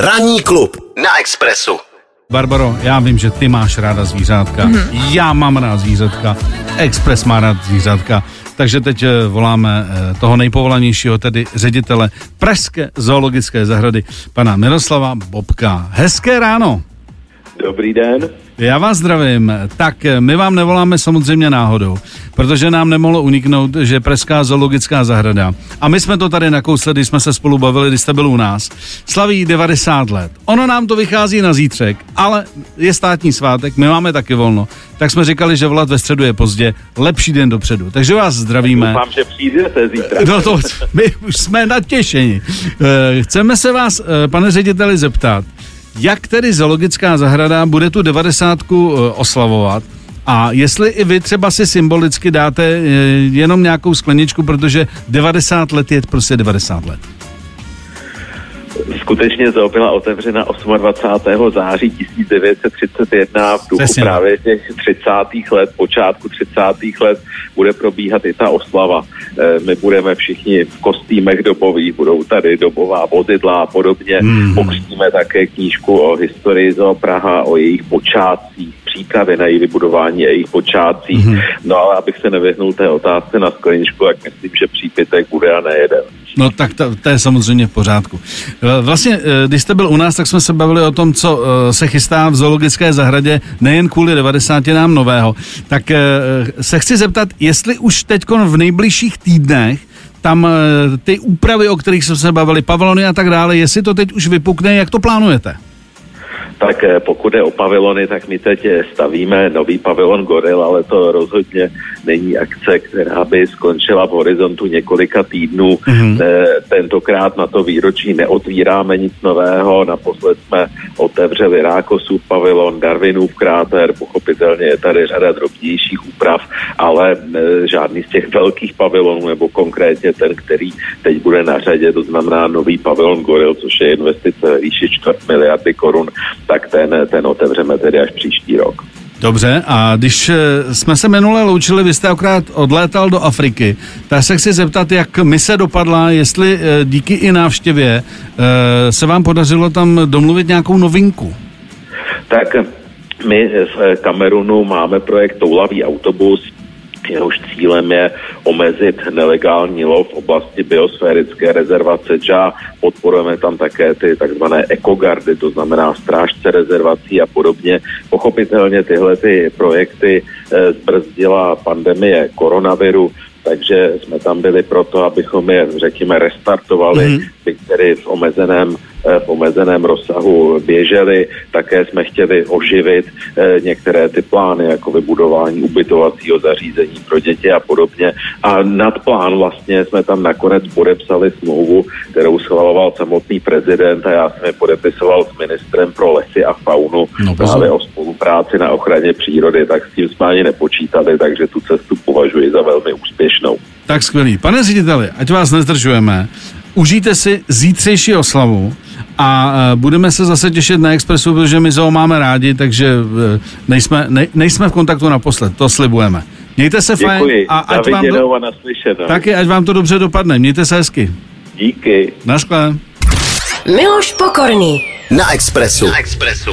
Ranní klub na Expressu. Barbaro, já vím, že ty máš ráda zvířátka, mm-hmm. já mám rád zvířátka, Express má rád zvířátka, takže teď eh, voláme eh, toho nejpovolanějšího, tedy ředitele Pražské zoologické zahrady, pana Miroslava Bobka. Hezké ráno. Dobrý den. Já vás zdravím. Tak eh, my vám nevoláme samozřejmě náhodou, protože nám nemohlo uniknout, že Pražská zoologická zahrada, a my jsme to tady nakousli, když jsme se spolu bavili, když jste byl u nás, slaví 90 let. Ono nám to vychází na zítřek, ale je státní svátek, my máme taky volno, tak jsme říkali, že volat ve středu je pozdě, lepší den dopředu. Takže vás zdravíme. Doufám, že přijdete zítra. No to, my už jsme natěšeni. Eh, chceme se vás, eh, pane řediteli, zeptat, jak tedy zoologická zahrada bude tu devadesátku eh, oslavovat a jestli i vy třeba si symbolicky dáte eh, jenom nějakou skleničku, protože 90 let je prostě 90 let. Skutečně zoo byla otevřena 28. září 1931 v duchu Přesně. právě těch 30. let, počátku 30. let bude probíhat i ta oslava. Eh, My budeme všichni v kostýmech dobových, budou tady dobová vozidla a podobně. Mhm. Pokřtíme také knížku o historii zoo Praha, o jejich počátcích, přípravy na její vybudování a jejich počátcích. No ale abych se nevyhnul té otázce na skleničku, tak myslím, že přípitek bude a ne jeden. No tak to, to je samozřejmě v pořádku. Eh, Vlastně, eh, když jste byl u nás, tak jsme se bavili o tom, co eh, se chystá v zoologické zahradě, nejen kvůli 90 nám nového. Tak se chci zeptat, jestli už teď v nejbližších týdnech tam ty úpravy, o kterých jsme se bavili, pavilony a tak dále, jestli to teď už vypukne, jak to plánujete? Tak eh, pokud je o pavilony, tak my teď eh, stavíme nový pavilon Goril, ale to rozhodně není akce, která by skončila v horizontu několika týdnů. Mhm. Mm-hmm. Tentokrát na to výročí neotvíráme nic nového. Naposled jsme otevřeli Rákosův pavilon, Darwinův kráter, pochopitelně je tady řada drobnějších úprav, ale žádný z těch velkých pavilonů, nebo konkrétně ten, který teď bude na řadě, to znamená nový pavilon Goril, což je investice ve výši čtvrt miliardy korun, tak ten, ten otevřeme tedy až příští rok. Dobře, a když eh, jsme se minule loučili, vy jste akorát odlétal do Afriky, tak se chci zeptat, jak mise dopadla, jestli eh, díky i návštěvě eh, se vám podařilo tam domluvit nějakou novinku. Tak my v Kamerunu máme projekt Toulavý autobus, jehož cílem je omezit nelegální lov v oblasti biosférické rezervace JA. Podporujeme tam také ty takzvané ekogardy, to znamená strážce rezervací a podobně. Pochopitelně tyhle ty projekty eh, zbrzdila pandemie koronaviru, takže jsme tam byli proto, abychom je, řekněme, restartovali, mm. ty, které v omezeném eh, v omezeném rozsahu běžely. Také jsme chtěli oživit eh, některé ty plány, jako vybudování ubytovacího zařízení pro děti a podobně. A nad plán vlastně jsme tam nakonec podepsali smlouvu, kterou schvaloval samotný prezident a já jsem je podepisoval s ministrem pro lesy a faunu No, právě o spolupráci na ochraně přírody, tak s tím jsme ani nepočítali, takže tu cestu úspěšnou. Tak skvělý. Pane řediteli, ať vás nezdržujeme, užijte si zítřejší oslavu a eh, budeme se zase těšit na Expressu, protože my zoo máme rádi, takže eh, nejsme, ne, nejsme v kontaktu naposled, to slibujeme. Mějte se fajn Děkuji, a ať vám, to, a naslyšenou. taky, ať vám to dobře dopadne. Mějte se hezky. Díky. Naschle. Miloš Pokorný. Na Expressu. Na Expressu.